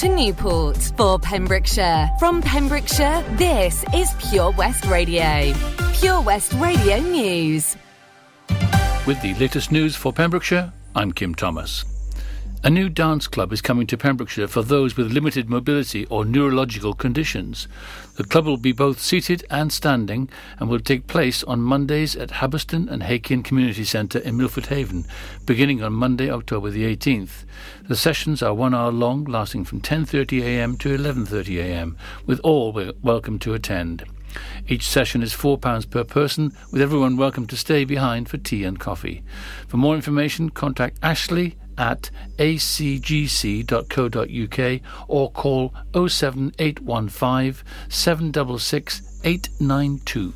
To Newport for Pembrokeshire. From Pembrokeshire, this is Pure West Radio. Pure West Radio News. With the latest news for Pembrokeshire, I'm Kim Thomas. A new dance club is coming to Pembrokeshire for those with limited mobility or neurological conditions. The club will be both seated and standing and will take place on Mondays at Hubberston and Hakin Community Centre in Milford Haven, beginning on Monday, October the 18th. The sessions are one hour long, lasting from 10.30am to 11.30am, with all welcome to attend. Each session is £4 per person, with everyone welcome to stay behind for tea and coffee. For more information, contact Ashley at acgc.co.uk or call 07815 766 892.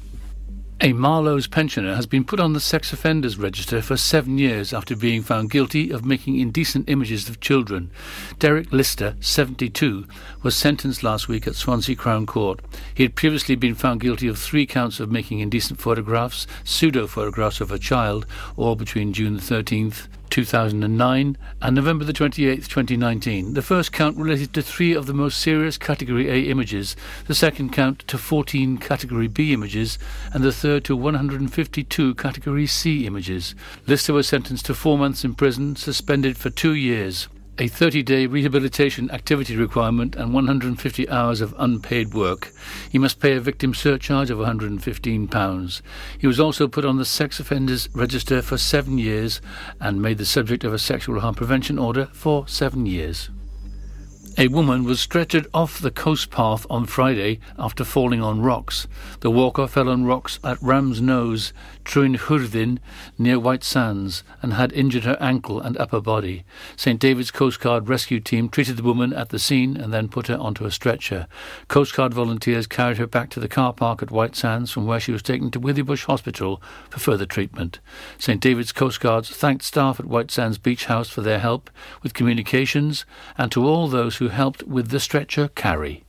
A Marloes pensioner has been put on the sex offenders register for seven years after being found guilty of making indecent images of children. Derek Lister, 72, was sentenced last week at Swansea Crown Court. He had previously been found guilty of three counts of making indecent photographs, pseudo photographs of a child, all between June 13th 2009 and November the 28th, 2019. The first count related to three of the most serious Category A images, the second count to 14 Category B images, and the third to 152 Category C images. Lister was sentenced to four months in prison, suspended for two years a 30 day rehabilitation activity requirement and 150 hours of unpaid work. He must pay a victim surcharge of £115. He was also put on the sex offenders register for seven years and made the subject of a sexual harm prevention order for seven years. A woman was stretchered off the coast path on Friday after falling on rocks. The walker fell on rocks at Ram's Nose, Trwynhwrdyn, near White Sands, and had injured her ankle and upper body. St. David's Coast Guard rescue team treated the woman at the scene and then put her onto a stretcher. Coast Guard volunteers carried her back to the car park at White Sands, from where she was taken to Withybush Hospital for further treatment. St. David's Coast Guards thanked staff at White Sands Beach House for their help with communications and to all those who who helped with the stretcher carry.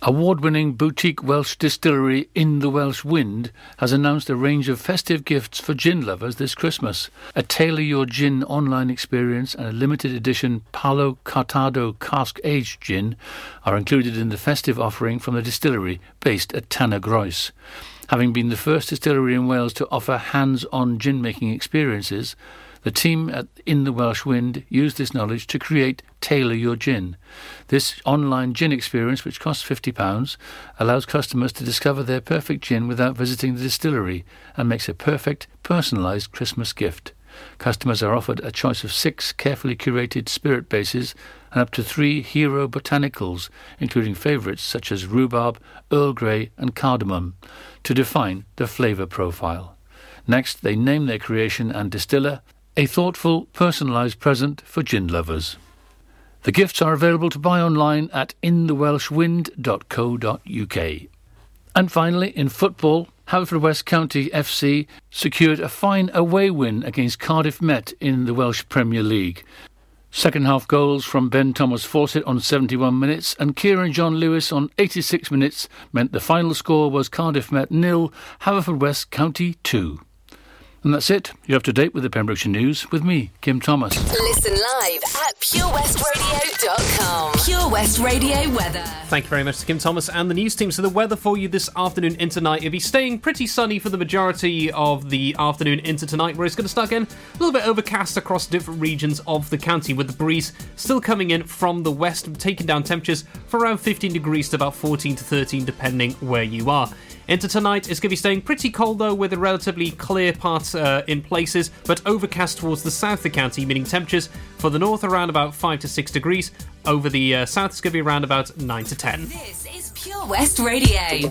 Award winning boutique Welsh distillery In the Welsh Wind has announced a range of festive gifts for gin lovers this Christmas. A Tailor Your Gin online experience and a limited edition Palo Cortado cask aged gin are included in the festive offering from the distillery based at Tanner Tanygroes. Having been the first distillery in Wales to offer hands on gin making experiences, the team at In the Welsh Wind used this knowledge to create Tailor Your Gin. This online gin experience, which costs £50, allows customers to discover their perfect gin without visiting the distillery and makes a perfect, personalised Christmas gift. Customers are offered a choice of six carefully curated spirit bases and up to three hero botanicals, including favourites such as rhubarb, Earl Grey, and cardamom, to define the flavour profile. Next, they name their creation and distiller, a thoughtful, personalised present for gin lovers. The gifts are available to buy online at inthewelshwind.co.uk. And finally, in football, Haverfordwest County FC secured a fine away win against Cardiff Met in the Welsh Premier League. Second half goals from Ben Thomas Fawcett on 71 minutes and Kieran John Lewis on 86 minutes meant the final score was Cardiff Met nil, Haverfordwest County 2. And that's it. You're up to date with the Pembrokeshire News with me, Kim Thomas. Listen live at purewestradio.com. Pure West Radio weather. Thank you very much to Kim Thomas and the news team. So the weather for you this afternoon into tonight, it'll be staying pretty sunny for the majority of the afternoon into tonight, where it's going to start again a little bit overcast across different regions of the county, with the breeze still coming in from the west, taking down temperatures for around 15 degrees to about 14 to 13, depending where you are. Into tonight, it's going to be staying pretty cold though, with a relatively clear part uh, in places, but overcast towards the south of the county, meaning temperatures for the north around about 5 to 6 degrees. Over the uh, south, it's going to be around about 9 to 10. This is Pure West Radio.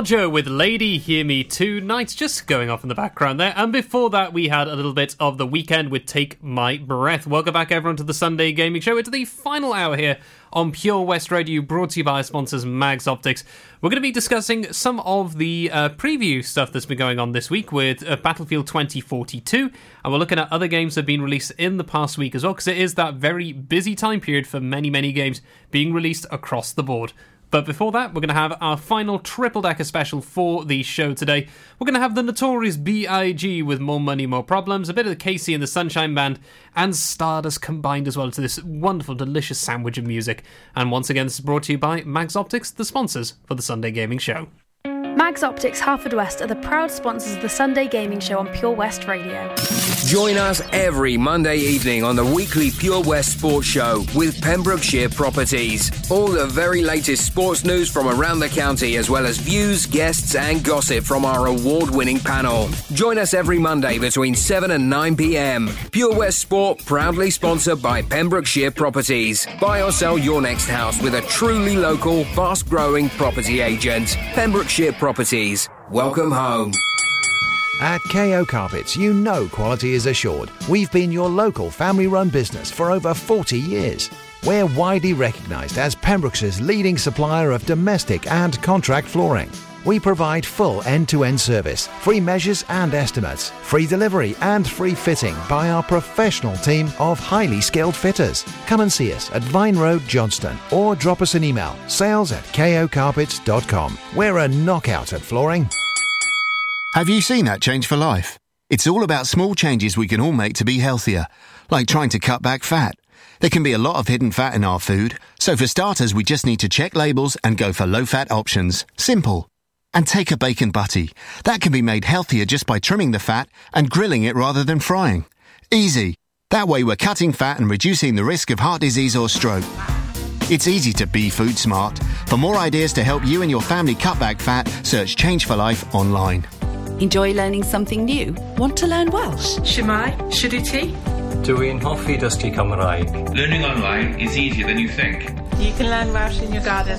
Modjo with Lady Hear Me Tonight just going off in the background there. And before that, we had a little bit of the Weeknd with Take My Breath. Welcome back, everyone, to the Sunday Gaming Show. It's the final hour here on Pure West Radio, brought to you by our sponsors Mags Optics. We're going to be discussing some of the uh, preview stuff that's been going on this week with uh, Battlefield 2042, and we're looking at other games that have been released in the past week as well, because it is that very busy time period for many, many games being released across the board. But before that, we're going to have our final triple decker special for the show today. We're going to have the notorious B.I.G. with More Money, More Problems, a bit of the KC and the Sunshine Band, and Stardust combined as well to this wonderful, delicious sandwich of music. And once again, this is brought to you by Mags Optics, the sponsors for the Sunday Gaming Show. Mags Optics Haverfordwest are the proud sponsors of the Sunday Gaming Show on Pure West Radio. Join us every Monday evening on the weekly Pure West Sports Show with Pembrokeshire Properties. All the very latest sports news from around the county, as well as views, guests, and gossip from our award winning panel. Join us every Monday between 7 and 9 pm. Pure West Sport, proudly sponsored by Pembrokeshire Properties. Buy or sell your next house with a truly local, fast growing property agent. Pembrokeshire Properties. Welcome home. At KO Carpets, you know quality is assured. We've been your local family run business for over 40 years. We're widely recognised as Pembroke's leading supplier of domestic and contract flooring. We provide full end to end service, free measures and estimates, free delivery and free fitting by our professional team of highly skilled fitters. Come and see us at Vine Road, Johnston, or drop us an email sales at kocarpets.com. We're a knockout at flooring. Have you seen that change for life? It's all about small changes we can all make to be healthier, like trying to cut back fat. There can be a lot of hidden fat in our food, so for starters, we just need to check labels and go for low fat options. Simple. And take a bacon butty. That can be made healthier just by trimming the fat and grilling it rather than frying. Easy. That way, we're cutting fat and reducing the risk of heart disease or stroke. It's easy to be food smart. For more ideas to help you and your family cut back fat, search Change for Life online. Enjoy learning something new? Want to learn Welsh? Shemai, Shuduti. Dwi'n hoffi dysgu Cymraeg. Learning online is easier than you think. You can learn Welsh in your garden.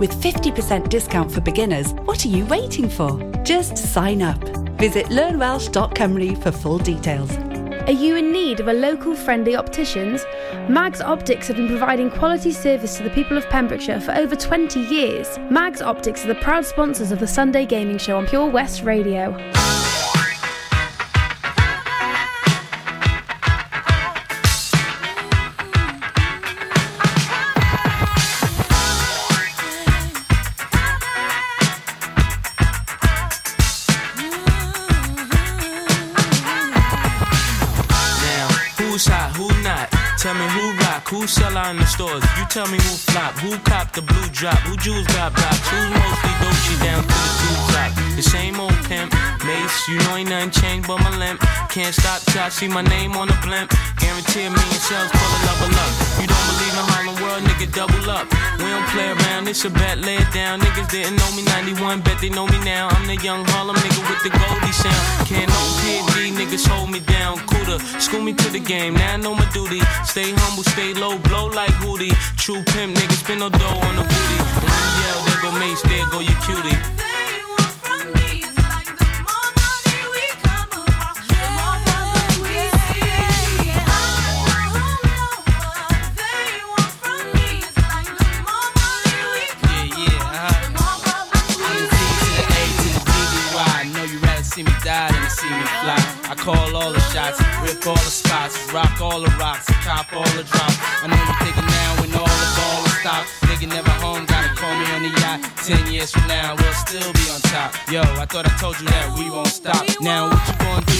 With 50% discount for beginners, what are you waiting for? Just sign up. Visit learnwelsh.com for full details. Are you in need of a local friendly opticians? Mags Optics have been providing quality service to the people of Pembrokeshire for over 20 years. Mags Optics are the proud sponsors of the Sunday Gaming Show on Pure West Radio. Who in the stores? You tell me who flop. Who cop the blue drop? Who jewels got blocks? Who's mostly Dolce down to the two top? The same old pimp. Mace, you know ain't nothing changed but my limp. Can't stop till I see my name on the blimp. Guarantee a million sales for the level up. You don't believe in Harlem World, nigga, double up. We don't play around, it's a bet, lay it down. Niggas didn't know me 91, bet they know me now. I'm the young Harlem nigga with the Goldie sound. Can't no PD, niggas hold me down. Cooler, school me to the game, now I know my duty. Stay humble, stay low, blow like Hootie. True pimp, niggas spin no dough on the booty. You yell, there go Mace, there go your cutie. Call all the shots, rip all the spots, rock all the rocks, cop all the drops. I know you're thinking now when all the ball is stopped. Nigga never home, gotta call me on the yacht. Ten years from now, we'll still be on top. Yo, I thought I told you that we won't stop. Now what you gonna do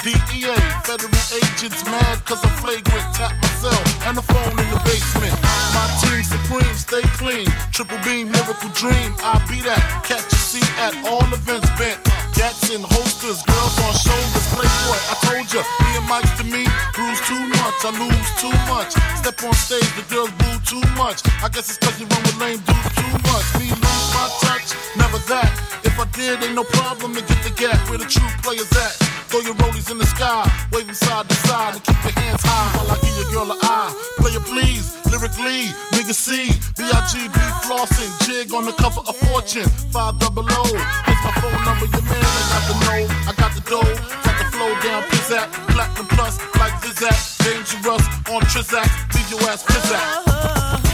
DEA. Federal agents mad cause I'm flagrant. Tap myself and the phone in the basement. My team supreme, stay clean. Triple beam, miracle dream. I be that. Catch a seat at all events bent. Gats in holsters, girls on shoulders. Playboy, I told ya, me and Mike's to me. Bruise too much, I lose too much. Step on stage, the girls boo too much. I guess it's cause you run with lame dudes too much. Me lose my touch, never that. I did, ain't no problem to get the gap where the true players at. Throw your rollies in the sky, waving side to side, and keep your hands high while I give your girl a eye. Player please, lyrically, nigga C, B-I-G-B flossing, jig on the cover of Fortune, five double O. Here's my phone number, your man, I got the know, I got the dough, got the flow down, pizzat, platinum plus, like Zizak, dangerous on Trizak, leave your ass pizzat.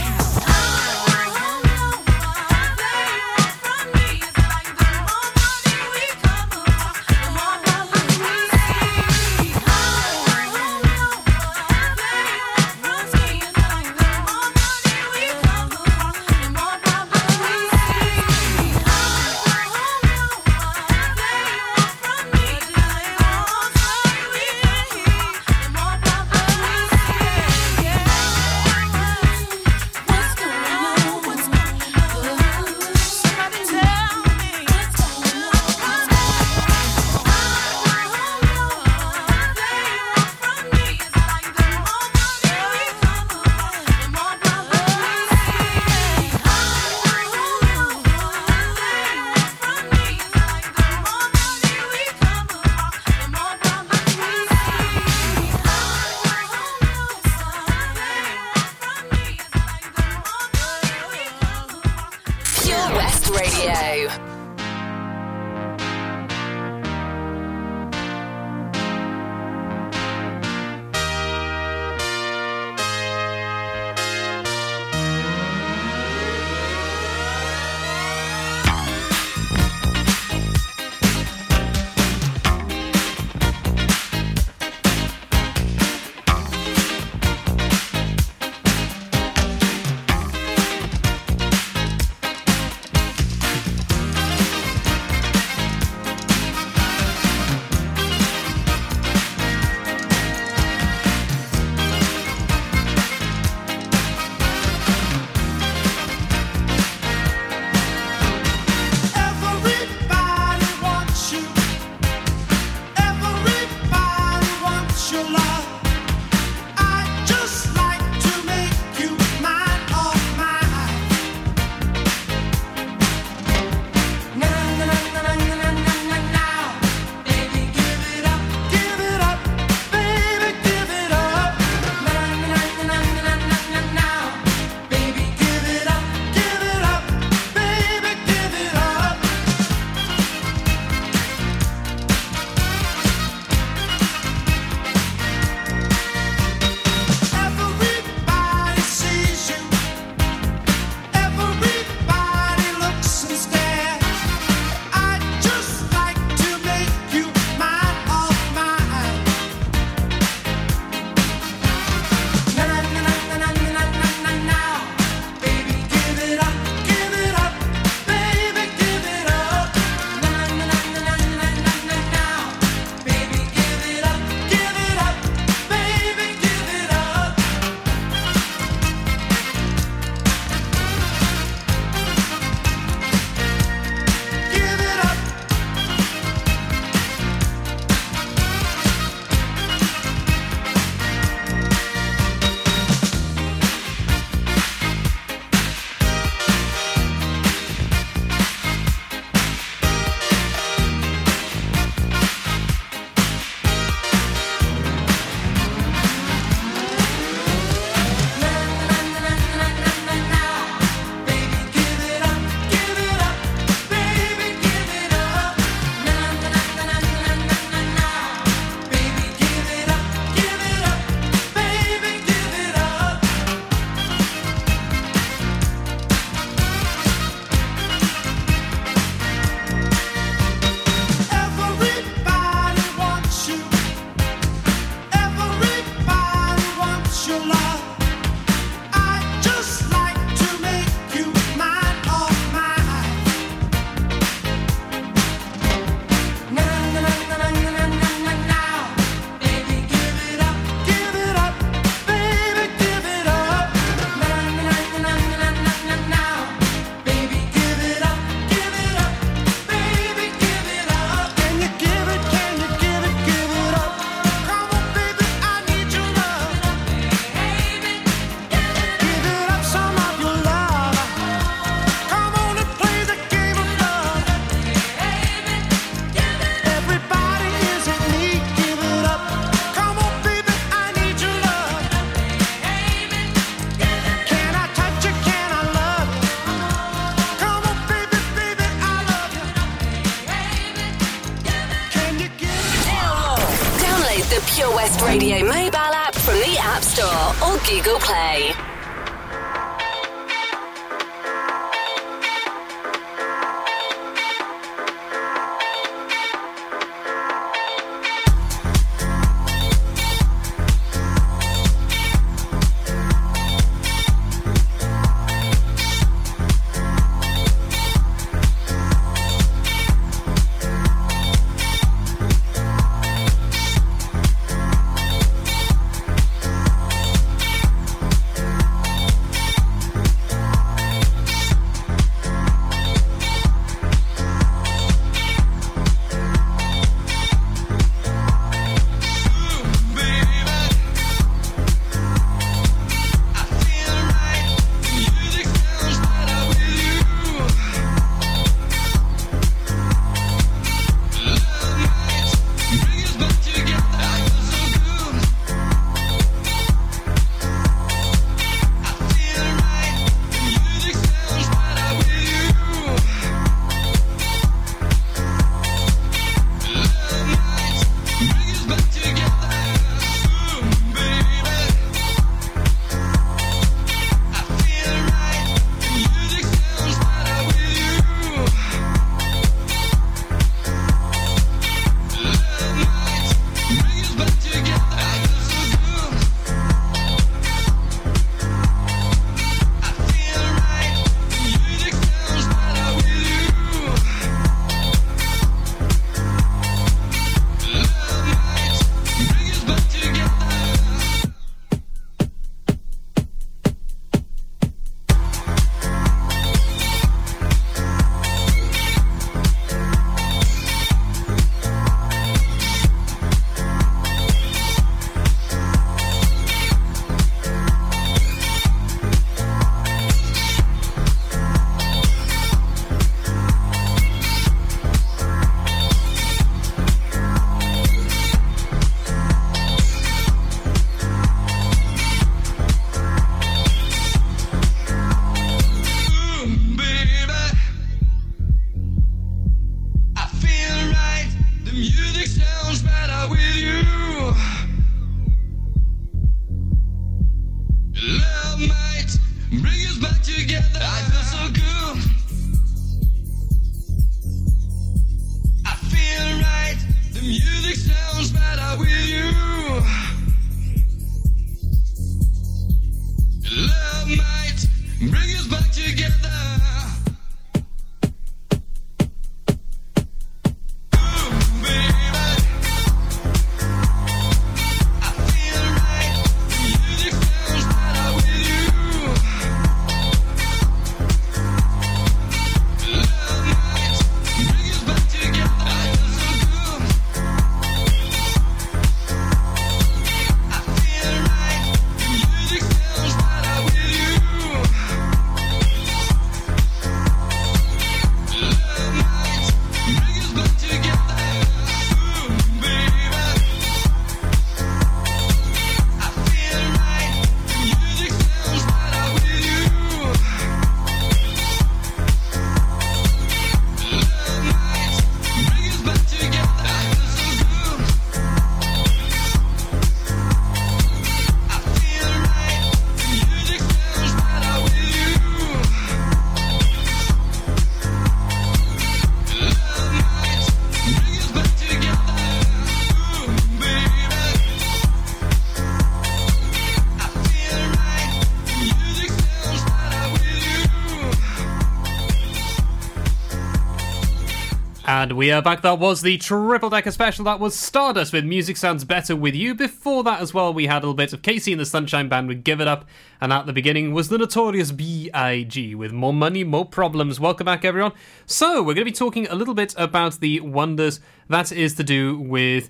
We are back. That was the triple decker special. That was Stardust with Music Sounds Better with You. Before that, as well, we had a little bit of KC and the Sunshine Band with Give It Up. And at the beginning was the notorious B.I.G. with More Money, More Problems. Welcome back, everyone. So, we're going to be talking a little bit about the wonders that is to do with.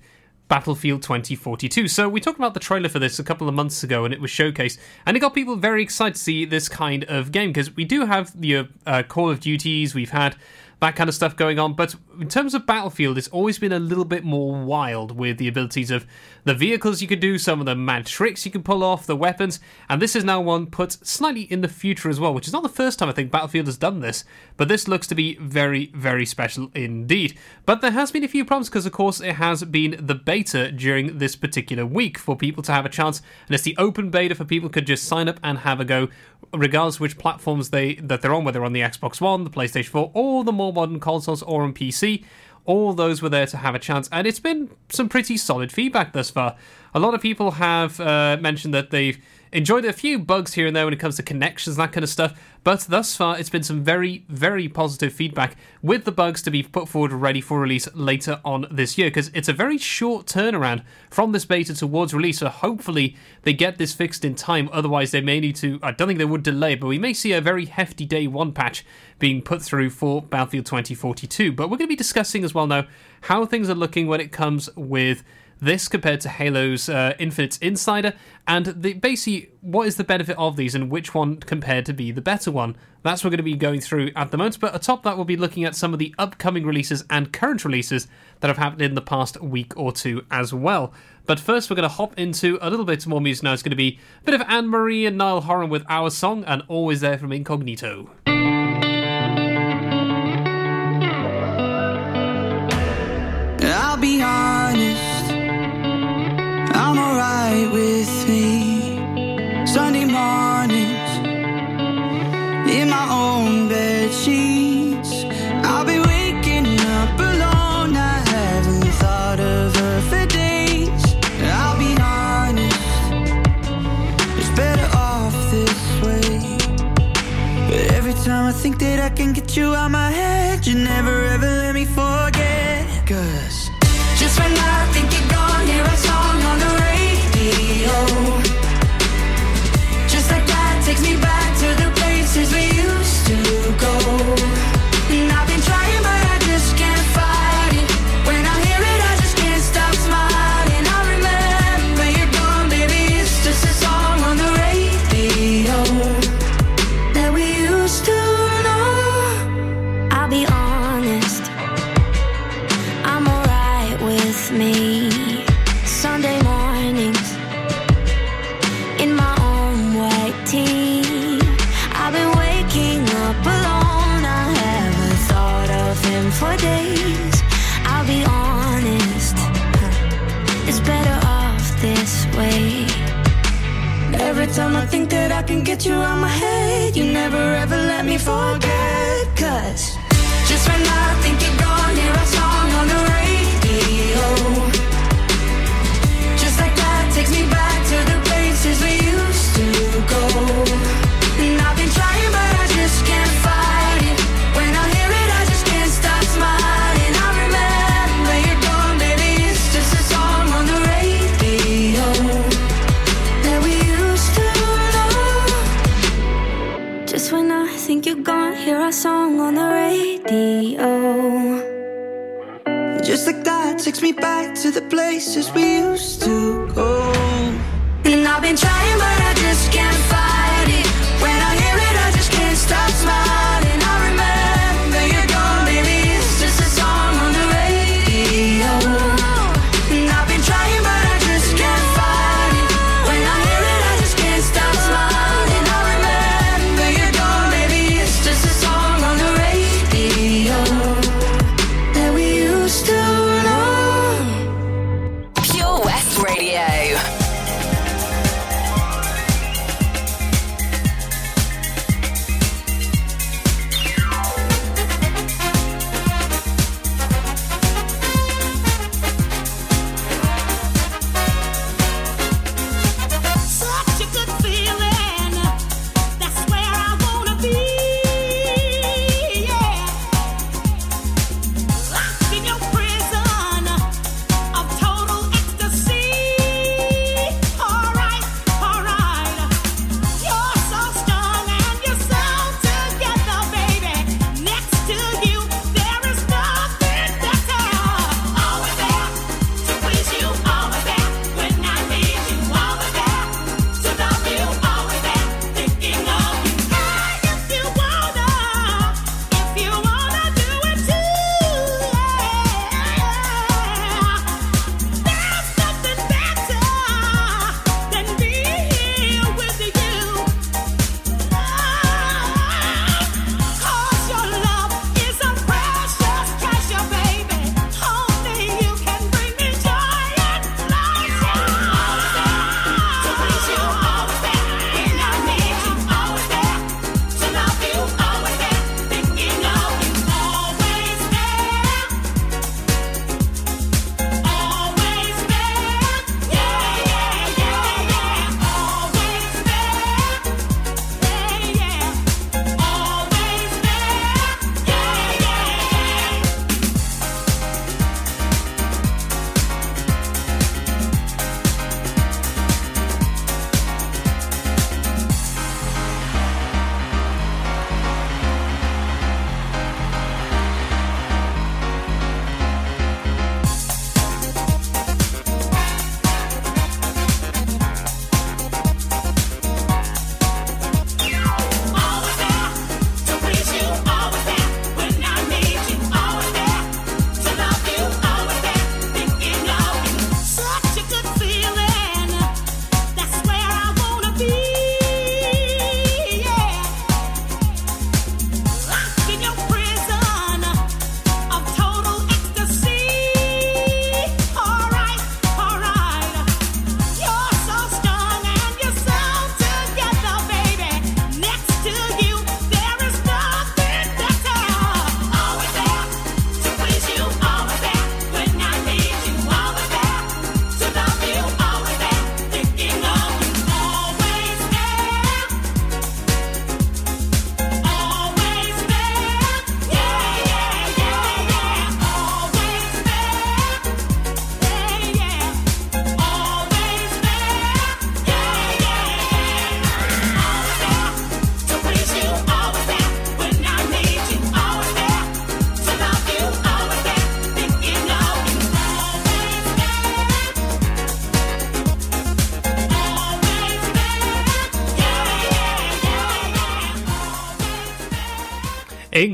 Battlefield 2042. So we talked about the trailer for this a couple of months ago, and it was showcased, and it got people very excited to see this kind of game because we do have the uh, Call of Duties, we've had that kind of stuff going on. But in terms of Battlefield, it's always been a little bit more wild with the abilities of the vehicles you could do, some of the mad tricks you can pull off, the weapons, and this is now one put slightly in the future as well, which is not the first time I think Battlefield has done this, but this looks to be very, very special indeed. But there has been a few problems because, of course, it has been the beta during this particular week for people to have a chance, and it's the open beta for people could just sign up and have a go, regardless which platforms they that they're on, whether on the Xbox One, the PlayStation 4, or the more modern consoles, or on PC. All those were there to have a chance, and it's been some pretty solid feedback thus far. A lot of people have uh, mentioned that they've enjoyed a few bugs here and there when it comes to connections, that kind of stuff. But thus far, it's been some very, very positive feedback with the bugs to be put forward ready for release later on this year because it's a very short turnaround from this beta towards release. So hopefully they get this fixed in time. Otherwise, they may need to. I don't think they would delay, but we may see a very hefty day one patch being put through for Battlefield 2042. But we're going to be discussing as well now how things are looking when it comes with this compared to Halo's uh, Infinite Insider, and the, basically what is the benefit of these and which one compared to be the better one. That's what we're going to be going through at the moment. But atop that, we'll be looking at some of the upcoming releases and current releases that have happened in the past week or two as well. But first, we're going to hop into a little bit more music now. It's going to be a bit of Anne Marie and Niall Horan with Our Song and Always There from Incognito. I'm alright with me. Sunday mornings, in my own bed sheets. I'll be waking up alone. I haven't thought of her for days. I'll be honest, it's better off this way. But every time I think that I can get you out my head, you never ever let me forget. Cause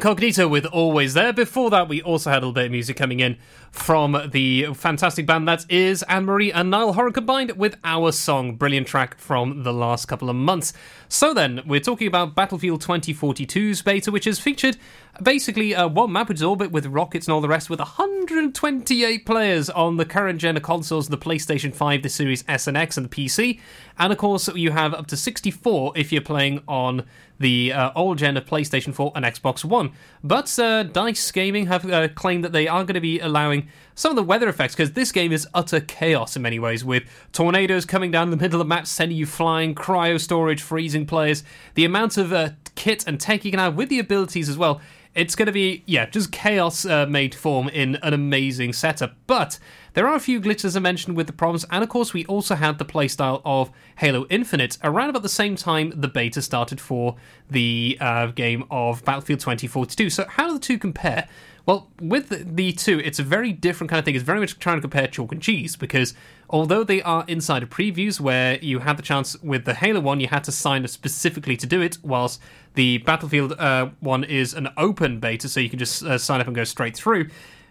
Incognito with Always There. Before that, we also had a little bit of music coming in from the fantastic band that is Anne Marie and Niall Horan combined with our song. Brilliant track from the last couple of months. So then, we're talking about Battlefield 2042's beta, which has featured basically uh, one map, which is Orbit with rockets and all the rest, with 128 players on the current gen of consoles, the PlayStation 5, the Series S and X, and the PC. And of course, you have up to 64 if you're playing on the uh, old gen of PlayStation 4 and Xbox One. But uh, Dice Gaming have uh, claimed that they are going to be allowing some of the weather effects because this game is utter chaos in many ways, with tornadoes coming down the middle of the map, sending you flying, cryo storage, freezing players. The amount of uh, kit and tech you can have with the abilities as well. It's going to be, yeah, just chaos uh, made form in an amazing setup. But there are a few glitches I mentioned with the problems, and of course, we also had the playstyle of Halo Infinite around about the same time the beta started for the uh, game of Battlefield 2042. So, how do the two compare? Well, with the two, it's a very different kind of thing. It's very much trying to compare chalk and cheese because although they are insider previews where you had the chance with the Halo one, you had to sign up specifically to do it, whilst the Battlefield uh, one is an open beta, so you can just uh, sign up and go straight through.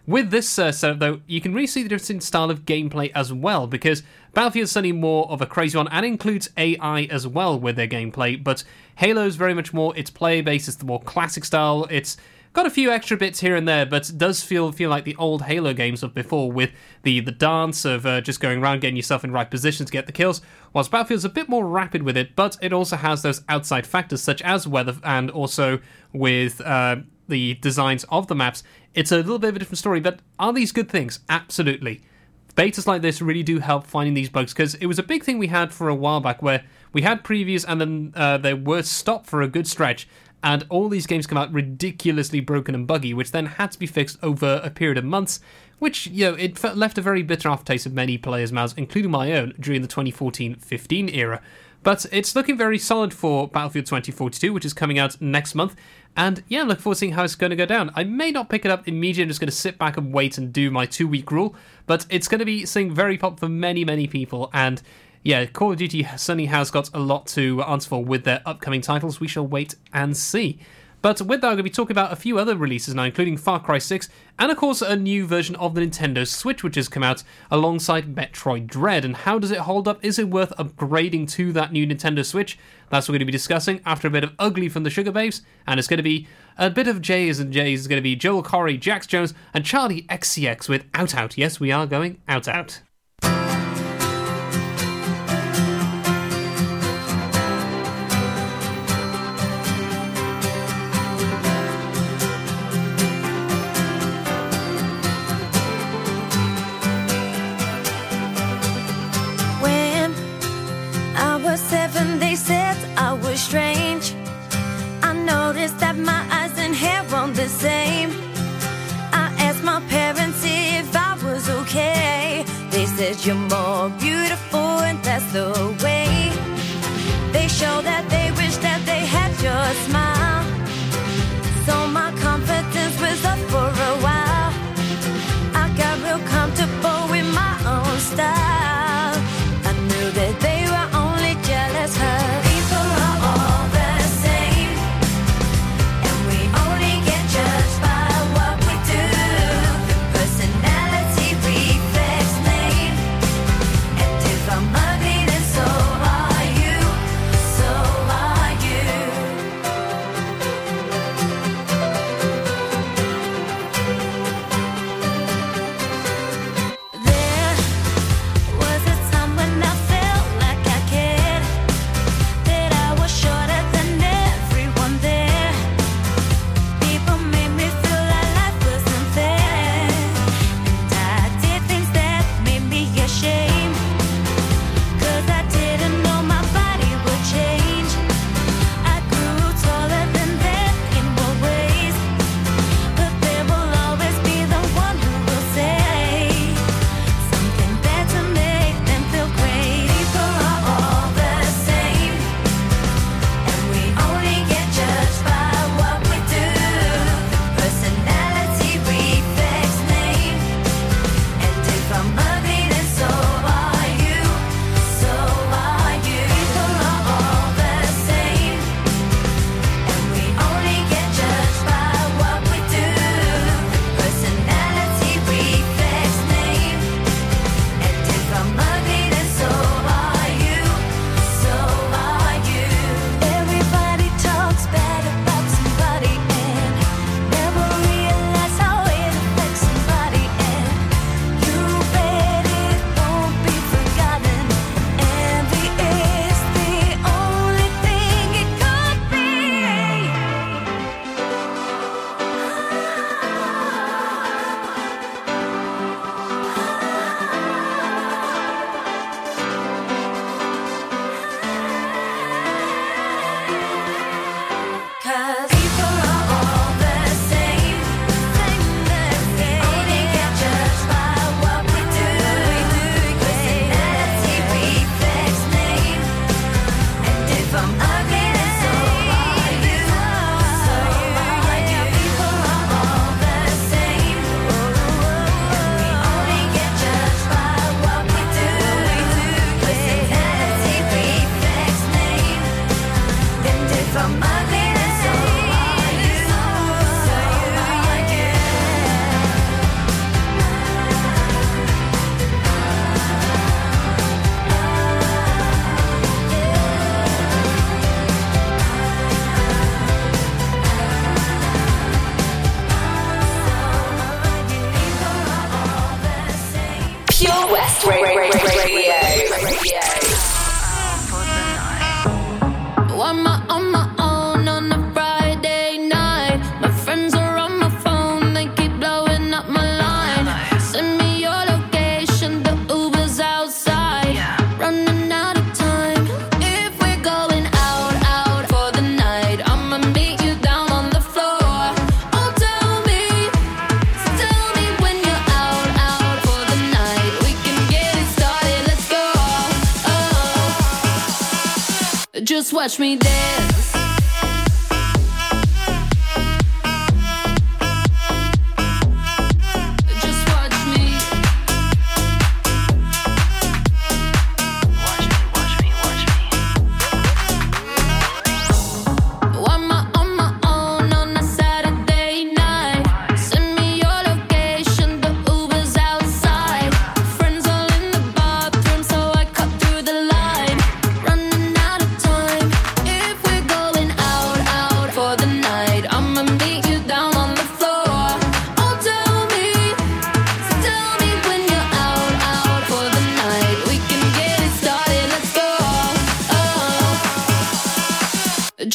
With this uh, setup, though, you can really see the difference in style of gameplay as well, because Battlefield's certainly more of a crazy one and includes AI as well with their gameplay, but Halo's very much more its player base, it's the more classic style, it's got a few extra bits here and there, but does feel feel like the old Halo games of before, with the the dance of uh, just going around getting yourself in right position to get the kills. Whilst Battlefield's a bit more rapid with it, but it also has those outside factors such as weather and also with uh, the designs of the maps. It's a little bit of a different story, but are these good things? Absolutely. Betas like this really do help finding these bugs because it was a big thing we had for a while back where we had previews and then uh, they were stopped for a good stretch and all these games come out ridiculously broken and buggy, which then had to be fixed over a period of months, which, you know, it left a very bitter aftertaste of many players' mouths, including my own, during the 2014-15 era. But it's looking very solid for Battlefield 2042, which is coming out next month. And yeah, I'm looking forward to seeing how it's going to go down. I may not pick it up immediately, I'm just going to sit back and wait and do my two week rule, but it's going to be something very pop for many, many people. And yeah, Call of Duty certainly has got a lot to answer for with their upcoming titles. We shall wait and see. But with that, I'm going to be talking about a few other releases now, including Far Cry 6, and of course a new version of the Nintendo Switch, which has come out alongside Metroid Dread. And how does it hold up? Is it worth upgrading to that new Nintendo Switch? That's what we're going to be discussing after a bit of Ugly from the Sugababes, and it's going to be a bit of J's and J's. It's going to be Joel Corry, Jax Jones, and Charli XCX with Out Out. Yes, we are going Out Out. They said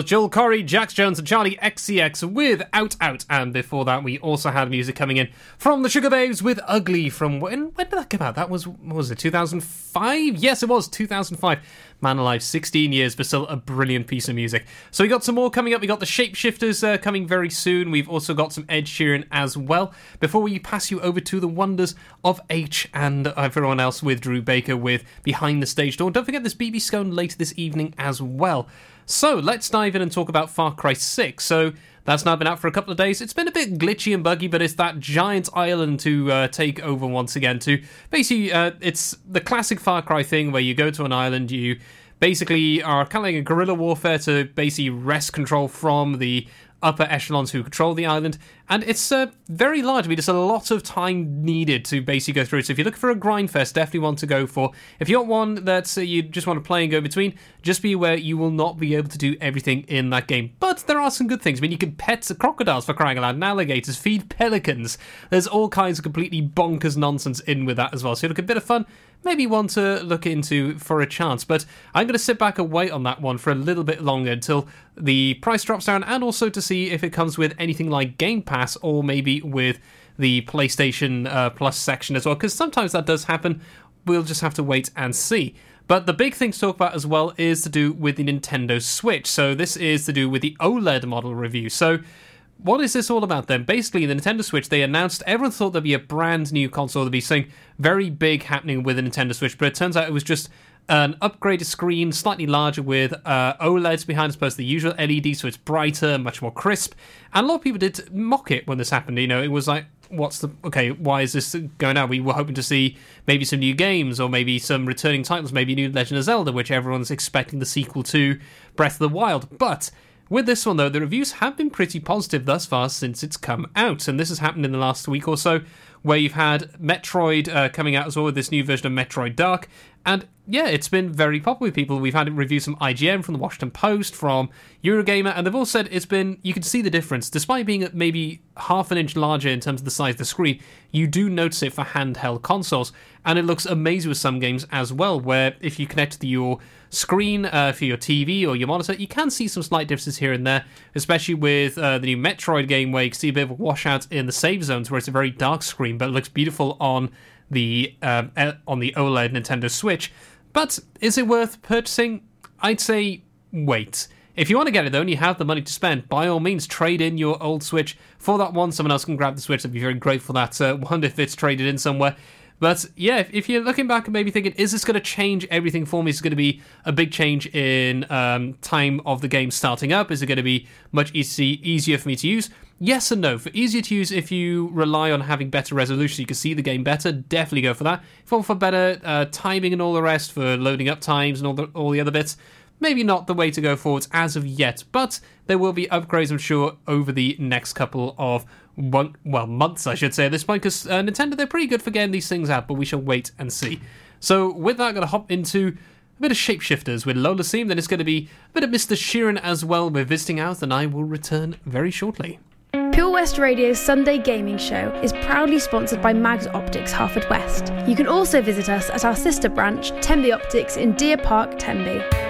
Was Joel Corry, Jax Jones, and Charli XCX with Out Out. And before that, we also had music coming in from the Sugababes with Ugly from when? When did that come out? That was what was it? 2005? Yes, it was 2005. Man alive, 16 years, but still a brilliant piece of music. So we got some more coming up. We got the Shapeshifters uh, coming very soon. We've also got some Ed Sheeran as well. Before we pass you over to the wonders of H and everyone else with Drew Baker with Behind the Stage Door. Don't forget this BB Scone later this evening as well. So let's dive in and talk about Far Cry 6. So that's now been out for a couple of days. It's been a bit glitchy and buggy, but it's that giant island to uh, take over once again. To basically, uh, it's the classic Far Cry thing where you go to an island, you basically are kind of like a guerrilla warfare to basically wrest control from the upper echelons who control the island. And it's uh, very large. I mean, there's a lot of time needed to basically go through it. So if you're looking for a grind fest, definitely one to go for. If you want one that uh, you just want to play and go between, just be aware you will not be able to do everything in that game. But there are some good things. I mean, you can pet crocodiles for crying out loud, and alligators, feed pelicans. There's all kinds of completely bonkers nonsense in with that as well. So look a bit of fun maybe one to look into for a chance. But I'm going to sit back and wait on that one for a little bit longer until the price drops down and also to see if it comes with anything like Game Pass or maybe with the PlayStation uh, Plus section as well, because sometimes that does happen. We'll just have to wait and see. But the big thing to talk about as well is to do with the Nintendo Switch. So this is to do with the OLED model review. So what is this all about then? Basically, the Nintendo Switch, they announced, everyone thought there'd be a brand new console, there'd be something very big happening with the Nintendo Switch, but it turns out it was just an upgraded screen, slightly larger with uh, OLEDs behind as opposed to the usual LED, so it's brighter, much more crisp. And a lot of people did mock it when this happened. You know, it was like, what's the okay? Why is this going out? We were hoping to see maybe some new games or maybe some returning titles, maybe new Legend of Zelda, which everyone's expecting the sequel to Breath of the Wild. But with this one, though, the reviews have been pretty positive thus far since it's come out, and this has happened in the last week or so, where you've had Metroid uh, coming out as well with this new version of Metroid Dread, and yeah, it's been very popular with people. We've had reviews from IGN, from the Washington Post, from Eurogamer, and they've all said it's been, you can see the difference. Despite being maybe half an inch larger in terms of the size of the screen, you do notice it for handheld consoles, and it looks amazing with some games as well, where if you connect to your screen uh, for your TV or your monitor, you can see some slight differences here and there, especially with uh, the new Metroid game where you can see a bit of a washout in the save zones where it's a very dark screen, but it looks beautiful on the um, on the OLED Nintendo Switch. But is it worth purchasing? I'd say wait. If you want to get it though, and you have the money to spend, by all means trade in your old Switch for that one. Someone else can grab the Switch. I'd be very grateful that. Uh, wonder if it's traded in somewhere. But yeah, if, if you're looking back and maybe thinking, is this going to change everything for me? Is it going to be a big change in um, time of the game starting up? Is it going to be much easy, easier for me to use? Yes and no. For easier to use, if you rely on having better resolution, so you can see the game better. Definitely go for that. If you want for better uh, timing and all the rest, for loading up times and all the all the other bits, maybe not the way to go forwards as of yet. But there will be upgrades, I'm sure, over the next couple of one, well months, I should say, at this point, because uh, Nintendo they're pretty good for getting these things out. But we shall wait and see. So with that, I'm going to hop into a bit of shapeshifters with Lola's Theme. Then it's going to be a bit of Mr. Sheeran as well. We're Visiting Hours, and I will return very shortly. Pure West Radio's Sunday Gaming Show is proudly sponsored by Mags Optics Haverfordwest. You can also visit us at our sister branch, Tenby Optics in Deer Park, Tenby.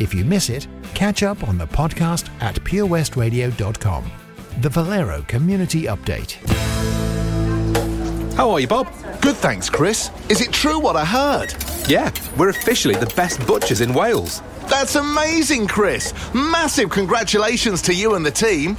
If you miss it, catch up on the podcast at purewestradio.com. The Valero Community Update. How are you, Bob? Good, thanks, Chris. Is it true what I heard? Yeah, we're officially the best butchers in Wales. That's amazing, Chris. Massive congratulations to you and the team.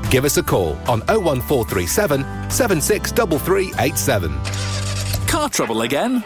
Give us a call on 01437 763387. Car trouble again?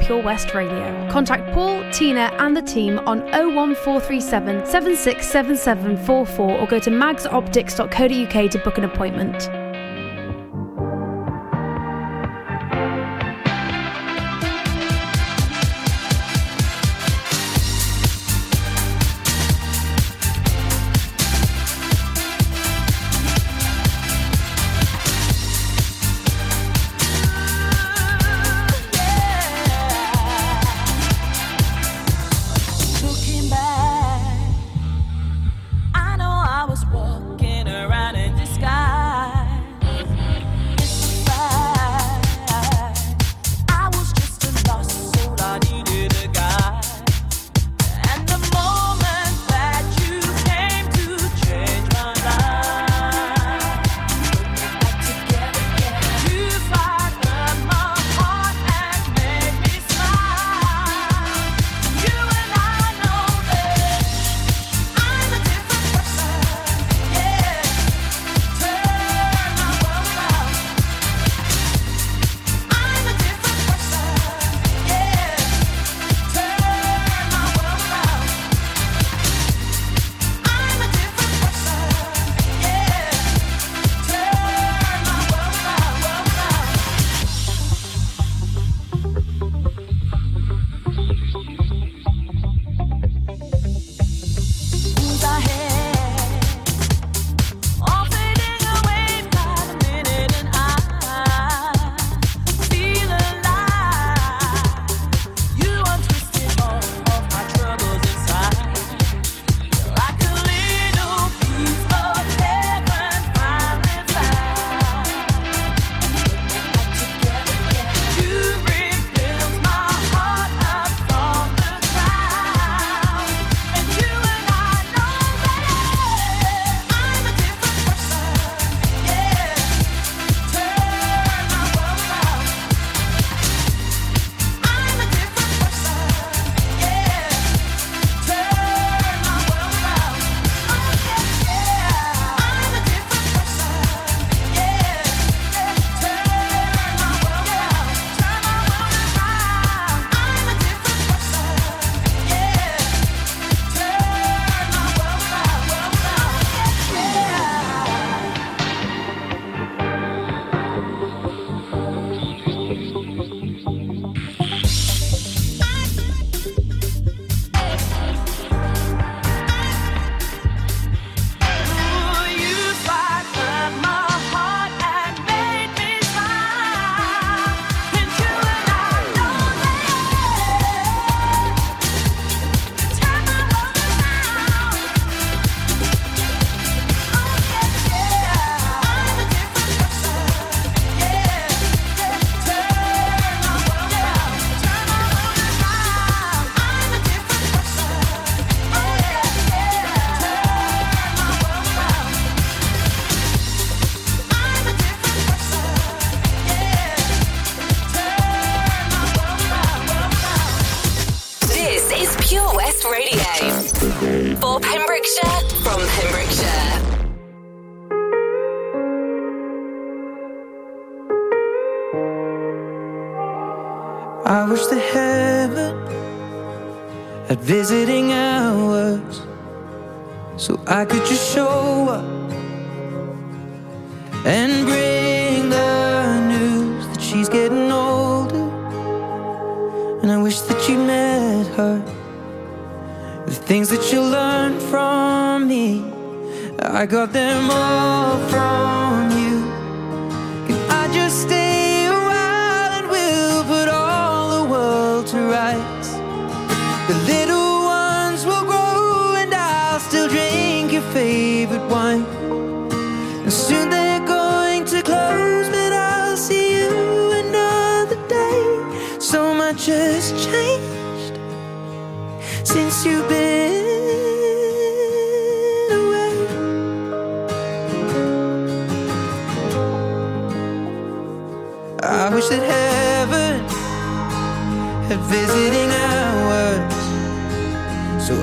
Pure West Radio. Contact Paul, Tina, and the team on 01437 767744 or go to magsoptics.co.uk to book an appointment. Visiting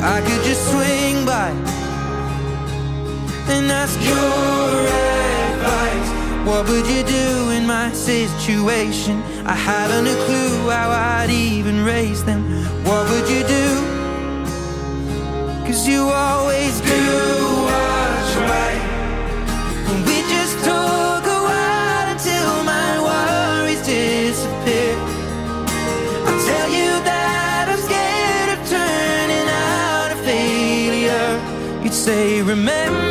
I could just swing by and ask your advice. What would you do in my situation? I haven't a clue how I'd even raise them. What would you do? Cause you always do what's right. And we just took a while until my worries disappear. Say, remember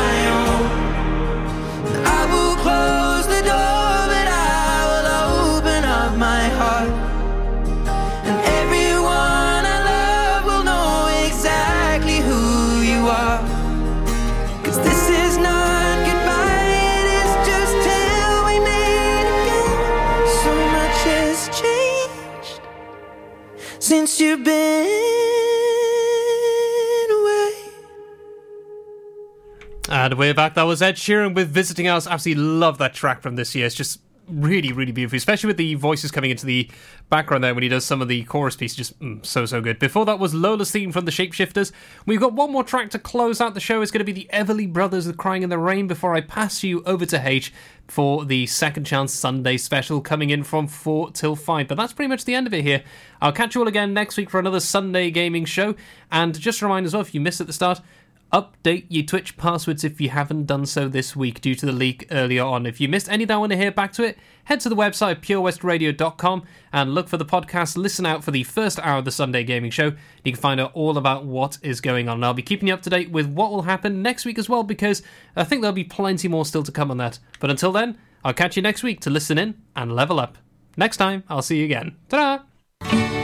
you've been away. And we're back. That was Ed Sheeran with Visiting Hours. Absolutely love that track from this year. It's just really, really beautiful, especially with the voices coming into the background there when he does some of the chorus pieces. Just mm, so, so good. Before that was Lola's theme from the Shapeshifters. We've got one more track to close out the show. It's going to be the Everly Brothers with Crying in the Rain before I pass you over to H for the Second Chance Sunday special coming in from 4 till 5. But that's pretty much the end of it here. I'll catch you all again next week for another Sunday gaming show. And just a reminder as well, if you missed at the start, update your Twitch passwords if you haven't done so this week due to the leak earlier on. If you missed any that want to hear back to it, head to the website purewestradio.com and look for the podcast. Listen out for the first hour of the Sunday Gaming Show. You can find out all about what is going on. And I'll be keeping you up to date with what will happen next week as well because I think there'll be plenty more still to come on that. But until then, I'll catch you next week to listen in and level up. Next time, I'll see you again. Ta-da! I'll